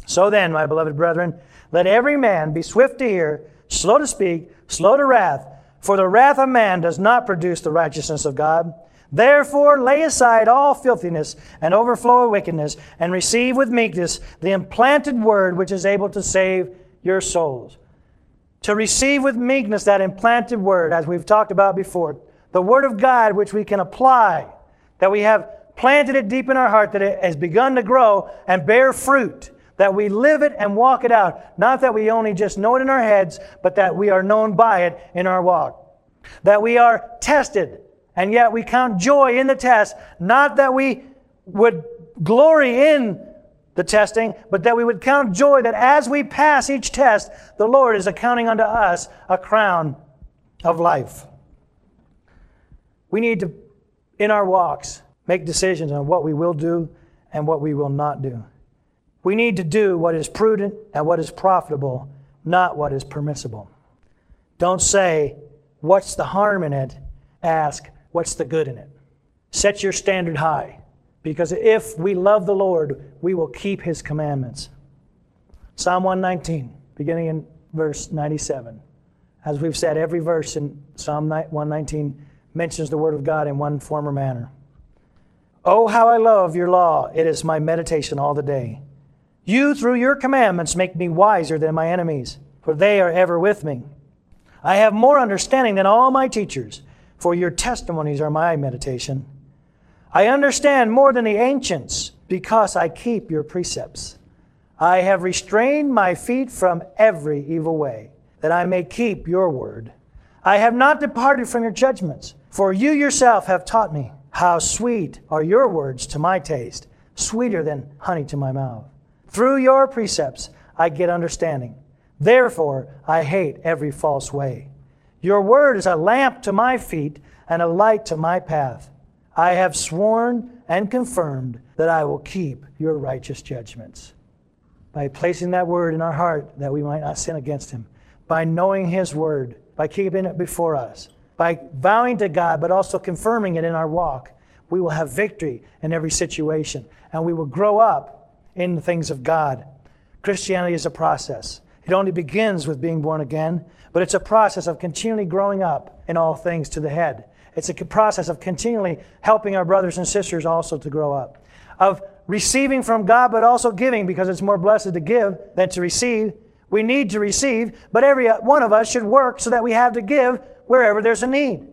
So then, my beloved brethren, let every man be swift to hear, slow to speak, slow to wrath, for the wrath of man does not produce the righteousness of God. Therefore, lay aside all filthiness and overflow of wickedness, and receive with meekness the implanted word which is able to save your souls. To receive with meekness that implanted word, as we've talked about before, the word of God which we can apply, that we have planted it deep in our heart, that it has begun to grow and bear fruit, that we live it and walk it out. Not that we only just know it in our heads, but that we are known by it in our walk. That we are tested and yet we count joy in the test, not that we would glory in the testing, but that we would count joy that as we pass each test, the Lord is accounting unto us a crown of life. We need to, in our walks, make decisions on what we will do and what we will not do. We need to do what is prudent and what is profitable, not what is permissible. Don't say, What's the harm in it? Ask, What's the good in it? Set your standard high, because if we love the Lord, we will keep his commandments. Psalm 119, beginning in verse 97. As we've said, every verse in Psalm 119 mentions the Word of God in one form or manner. Oh, how I love your law! It is my meditation all the day. You, through your commandments, make me wiser than my enemies, for they are ever with me. I have more understanding than all my teachers for your testimonies are my meditation. I understand more than the ancients because I keep your precepts. I have restrained my feet from every evil way, that I may keep your word. I have not departed from your judgments, for you yourself have taught me how sweet are your words to my taste, sweeter than honey to my mouth. Through your precepts I get understanding. Therefore I hate every false way. Your word is a lamp to my feet and a light to my path. I have sworn and confirmed that I will keep your righteous judgments. By placing that word in our heart that we might not sin against him, by knowing his word, by keeping it before us, by vowing to God, but also confirming it in our walk, we will have victory in every situation and we will grow up in the things of God. Christianity is a process. It only begins with being born again, but it's a process of continually growing up in all things to the head. It's a process of continually helping our brothers and sisters also to grow up, of receiving from God, but also giving because it's more blessed to give than to receive. We need to receive, but every one of us should work so that we have to give wherever there's a need.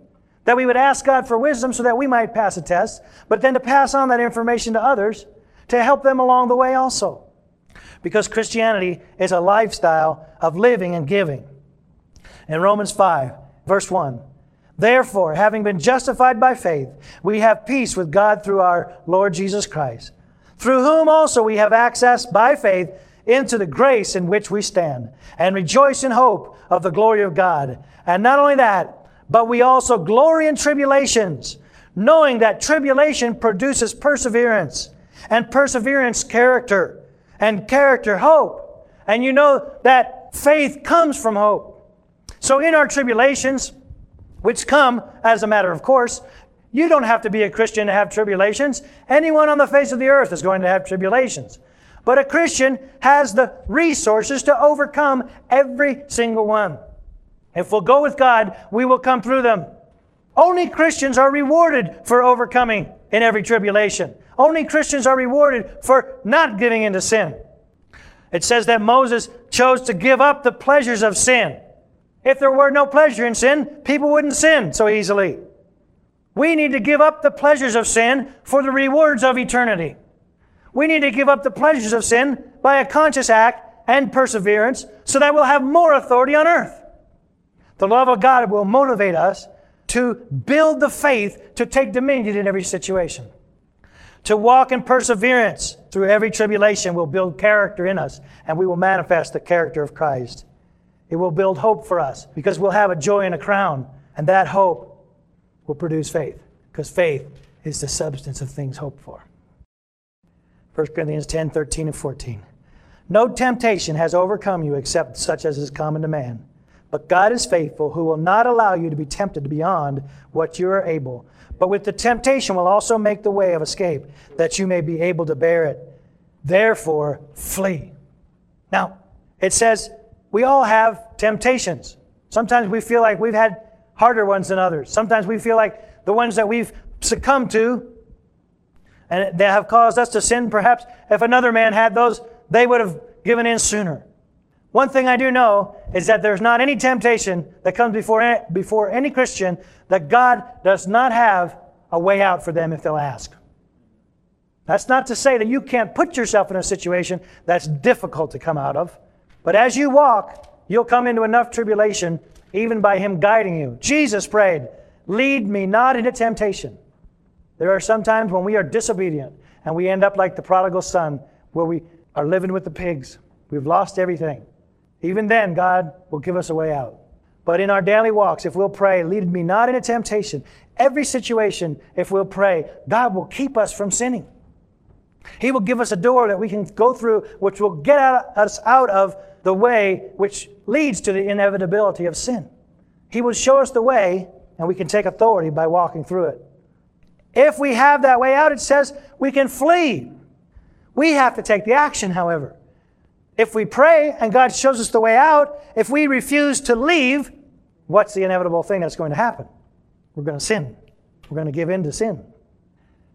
That we would ask God for wisdom so that we might pass a test, but then to pass on that information to others to help them along the way also because Christianity is a lifestyle of living and giving. In Romans 5, verse 1, Therefore, having been justified by faith, we have peace with God through our Lord Jesus Christ, through whom also we have access by faith into the grace in which we stand, and rejoice in hope of the glory of God. And not only that, but we also glory in tribulations, knowing that tribulation produces perseverance, and perseverance, character and character, hope. And you know that faith comes from hope. So in our tribulations, which come as a matter of course, you don't have to be a Christian to have tribulations. Anyone on the face of the earth is going to have tribulations. But a Christian has the resources to overcome every single one. If we'll go with God, we will come through them. Only Christians are rewarded for overcoming in every tribulation. Only Christians are rewarded for not giving into sin. It says that Moses chose to give up the pleasures of sin. If there were no pleasure in sin, people wouldn't sin so easily. We need to give up the pleasures of sin for the rewards of eternity. We need to give up the pleasures of sin by a conscious act and perseverance so that we'll have more authority on earth. The love of God will motivate us to build the faith to take dominion in every situation. To walk in perseverance through every tribulation will build character in us, and we will manifest the character of Christ. It will build hope for us because we'll have a joy and a crown, and that hope will produce faith because faith is the substance of things hoped for. 1 Corinthians 10 13 and 14. No temptation has overcome you except such as is common to man. But God is faithful, who will not allow you to be tempted beyond what you are able, but with the temptation will also make the way of escape, that you may be able to bear it. Therefore, flee. Now, it says we all have temptations. Sometimes we feel like we've had harder ones than others. Sometimes we feel like the ones that we've succumbed to and they have caused us to sin. Perhaps if another man had those, they would have given in sooner. One thing I do know is that there's not any temptation that comes before, before any Christian that God does not have a way out for them if they'll ask. That's not to say that you can't put yourself in a situation that's difficult to come out of. But as you walk, you'll come into enough tribulation, even by Him guiding you. Jesus prayed, Lead me not into temptation. There are some times when we are disobedient and we end up like the prodigal son, where we are living with the pigs. We've lost everything. Even then, God will give us a way out. But in our daily walks, if we'll pray, lead me not into temptation, every situation, if we'll pray, God will keep us from sinning. He will give us a door that we can go through, which will get us out of the way which leads to the inevitability of sin. He will show us the way, and we can take authority by walking through it. If we have that way out, it says we can flee. We have to take the action, however. If we pray and God shows us the way out, if we refuse to leave, what's the inevitable thing that's going to happen? We're going to sin. We're going to give in to sin.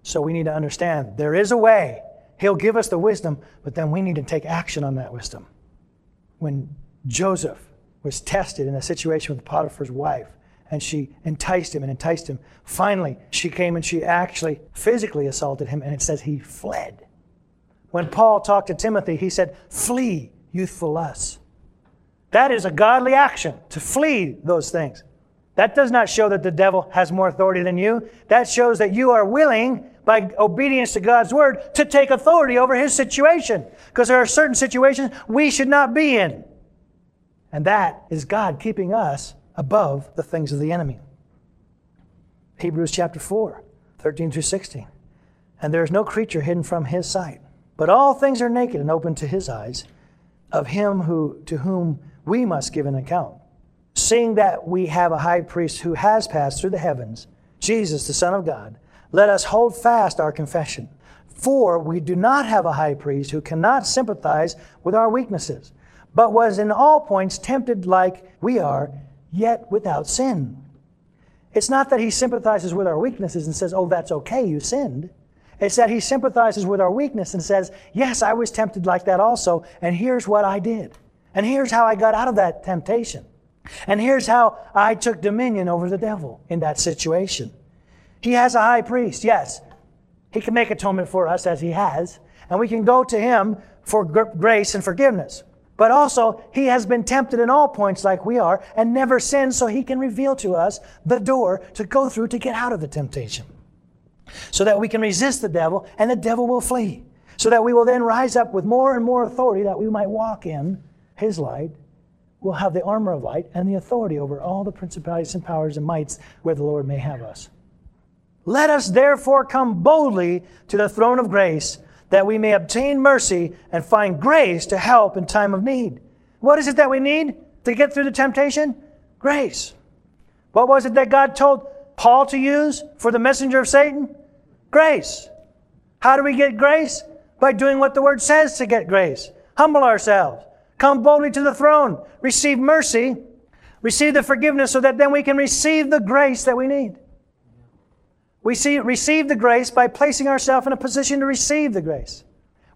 So we need to understand there is a way. He'll give us the wisdom, but then we need to take action on that wisdom. When Joseph was tested in a situation with Potiphar's wife, and she enticed him and enticed him, finally she came and she actually physically assaulted him, and it says he fled. When Paul talked to Timothy, he said, Flee youthful lusts. That is a godly action to flee those things. That does not show that the devil has more authority than you. That shows that you are willing, by obedience to God's word, to take authority over his situation. Because there are certain situations we should not be in. And that is God keeping us above the things of the enemy. Hebrews chapter 4, 13 through 16. And there is no creature hidden from his sight but all things are naked and open to his eyes, of him who, to whom we must give an account. Seeing that we have a high priest who has passed through the heavens, Jesus, the Son of God, let us hold fast our confession. For we do not have a high priest who cannot sympathize with our weaknesses, but was in all points tempted like we are, yet without sin. It's not that he sympathizes with our weaknesses and says, Oh, that's okay, you sinned. It's that he sympathizes with our weakness and says, Yes, I was tempted like that also, and here's what I did. And here's how I got out of that temptation. And here's how I took dominion over the devil in that situation. He has a high priest, yes. He can make atonement for us as he has, and we can go to him for grace and forgiveness. But also, he has been tempted in all points like we are and never sinned, so he can reveal to us the door to go through to get out of the temptation so that we can resist the devil and the devil will flee. So that we will then rise up with more and more authority that we might walk in his light. We'll have the armor of light and the authority over all the principalities and powers and mights where the Lord may have us. Let us therefore come boldly to the throne of grace that we may obtain mercy and find grace to help in time of need. What is it that we need to get through the temptation? Grace. What was it that God told Paul to use for the messenger of Satan? Grace. How do we get grace? By doing what the Word says to get grace. Humble ourselves. Come boldly to the throne. Receive mercy. Receive the forgiveness so that then we can receive the grace that we need. We see, receive the grace by placing ourselves in a position to receive the grace.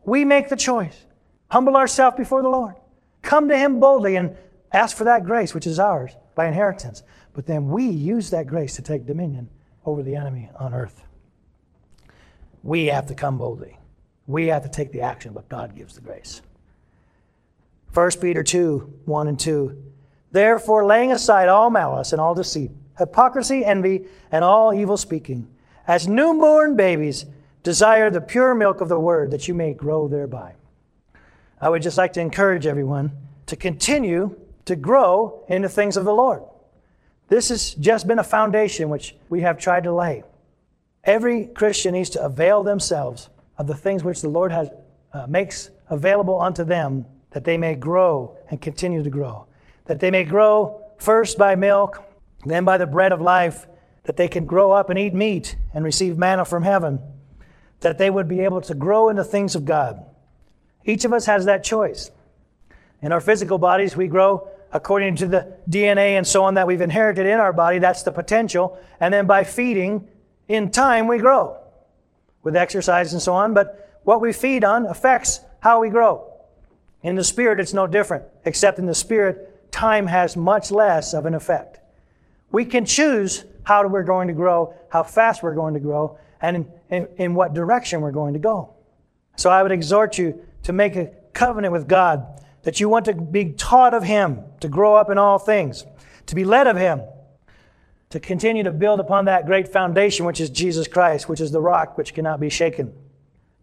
We make the choice. Humble ourselves before the Lord. Come to Him boldly and ask for that grace, which is ours by inheritance. But then we use that grace to take dominion over the enemy on earth. We have to come boldly. We have to take the action, but God gives the grace. 1 Peter 2 1 and 2. Therefore, laying aside all malice and all deceit, hypocrisy, envy, and all evil speaking, as newborn babies, desire the pure milk of the word that you may grow thereby. I would just like to encourage everyone to continue to grow in the things of the Lord. This has just been a foundation which we have tried to lay. Every Christian needs to avail themselves of the things which the Lord has, uh, makes available unto them that they may grow and continue to grow. That they may grow first by milk, then by the bread of life, that they can grow up and eat meat and receive manna from heaven, that they would be able to grow in the things of God. Each of us has that choice. In our physical bodies, we grow according to the DNA and so on that we've inherited in our body. That's the potential. And then by feeding, in time, we grow with exercise and so on. But what we feed on affects how we grow. In the spirit, it's no different, except in the spirit, time has much less of an effect. We can choose how we're going to grow, how fast we're going to grow, and in, in, in what direction we're going to go. So I would exhort you to make a covenant with God that you want to be taught of Him, to grow up in all things, to be led of Him, to continue to build upon that great foundation which is Jesus Christ, which is the rock which cannot be shaken,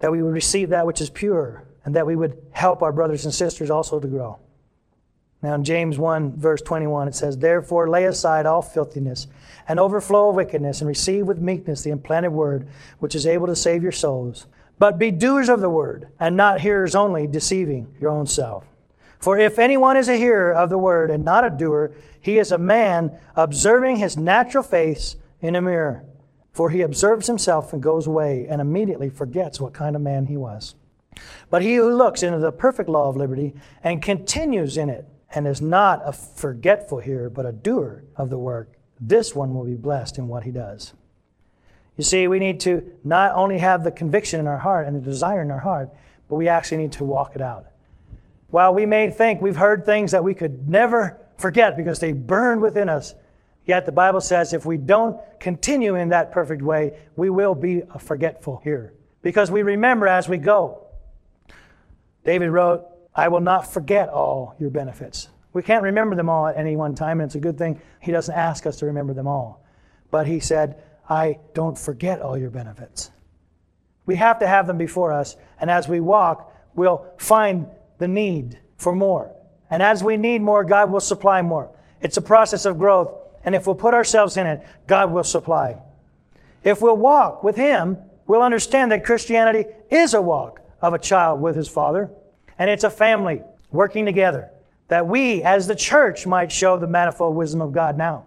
that we would receive that which is pure, and that we would help our brothers and sisters also to grow. Now, in James 1, verse 21, it says, Therefore lay aside all filthiness and overflow of wickedness, and receive with meekness the implanted word, which is able to save your souls. But be doers of the word, and not hearers only, deceiving your own self. For if anyone is a hearer of the word and not a doer, he is a man observing his natural face in a mirror. For he observes himself and goes away and immediately forgets what kind of man he was. But he who looks into the perfect law of liberty and continues in it, and is not a forgetful hearer, but a doer of the work, this one will be blessed in what he does. You see, we need to not only have the conviction in our heart and the desire in our heart, but we actually need to walk it out. While we may think we've heard things that we could never forget because they burned within us, yet the Bible says if we don't continue in that perfect way, we will be forgetful here because we remember as we go. David wrote, I will not forget all your benefits. We can't remember them all at any one time, and it's a good thing he doesn't ask us to remember them all. But he said, I don't forget all your benefits. We have to have them before us, and as we walk, we'll find the need for more. And as we need more, God will supply more. It's a process of growth. And if we'll put ourselves in it, God will supply. If we'll walk with Him, we'll understand that Christianity is a walk of a child with his father, and it's a family working together that we, as the church, might show the manifold wisdom of God now.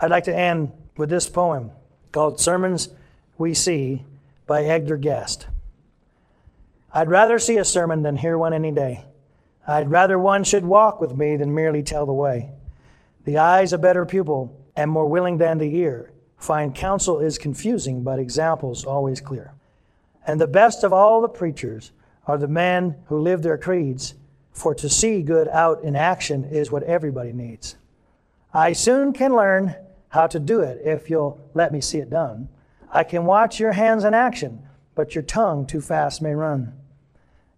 I'd like to end with this poem called Sermons We See by Edgar Guest. I'd rather see a sermon than hear one any day. I'd rather one should walk with me than merely tell the way. The eye's a better pupil and more willing than the ear. Fine counsel is confusing, but examples always clear. And the best of all the preachers are the men who live their creeds, for to see good out in action is what everybody needs. I soon can learn how to do it if you'll let me see it done. I can watch your hands in action, but your tongue too fast may run.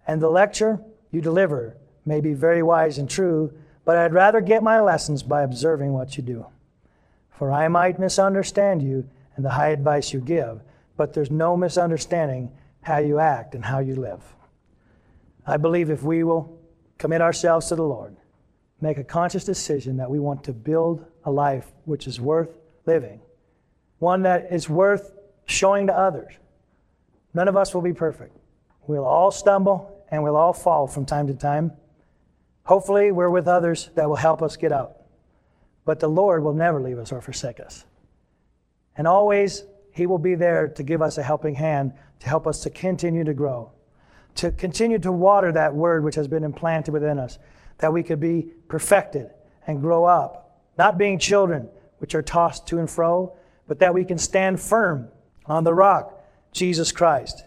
And the lecture you deliver may be very wise and true, but I'd rather get my lessons by observing what you do. For I might misunderstand you and the high advice you give, but there's no misunderstanding how you act and how you live. I believe if we will commit ourselves to the Lord, make a conscious decision that we want to build a life which is worth living, one that is worth showing to others. None of us will be perfect. We'll all stumble and we'll all fall from time to time. Hopefully, we're with others that will help us get out. But the Lord will never leave us or forsake us. And always, He will be there to give us a helping hand to help us to continue to grow to continue to water that word which has been implanted within us, that we could be perfected and grow up, not being children which are tossed to and fro, but that we can stand firm on the rock, Jesus Christ.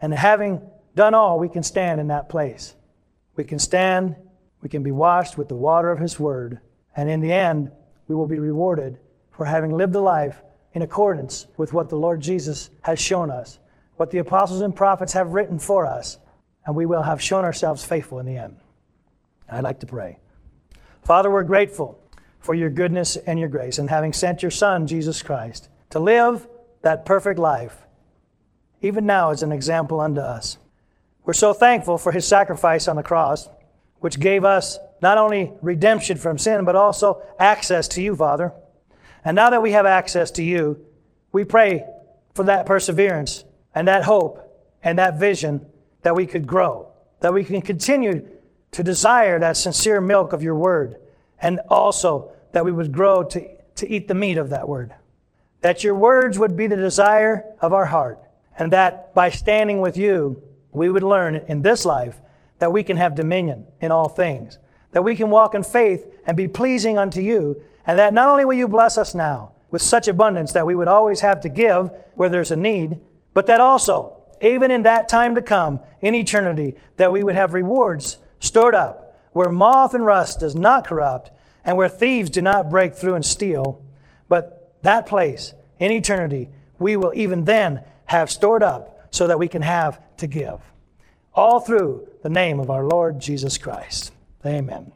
And having done all, we can stand in that place. We can stand, we can be washed with the water of His Word, and in the end, we will be rewarded for having lived a life in accordance with what the Lord Jesus has shown us, what the apostles and prophets have written for us, and we will have shown ourselves faithful in the end. I'd like to pray. Father, we're grateful for your goodness and your grace, and having sent your Son, Jesus Christ, to live that perfect life, even now as an example unto us. We're so thankful for his sacrifice on the cross, which gave us not only redemption from sin, but also access to you, Father. And now that we have access to you, we pray for that perseverance and that hope and that vision that we could grow, that we can continue to desire that sincere milk of your word, and also that we would grow to, to eat the meat of that word. That your words would be the desire of our heart, and that by standing with you, we would learn in this life that we can have dominion in all things, that we can walk in faith and be pleasing unto you, and that not only will you bless us now with such abundance that we would always have to give where there's a need, but that also, even in that time to come, in eternity, that we would have rewards stored up where moth and rust does not corrupt and where thieves do not break through and steal, but that place in eternity we will even then have stored up so that we can have to give. All through the name of our Lord Jesus Christ. Amen.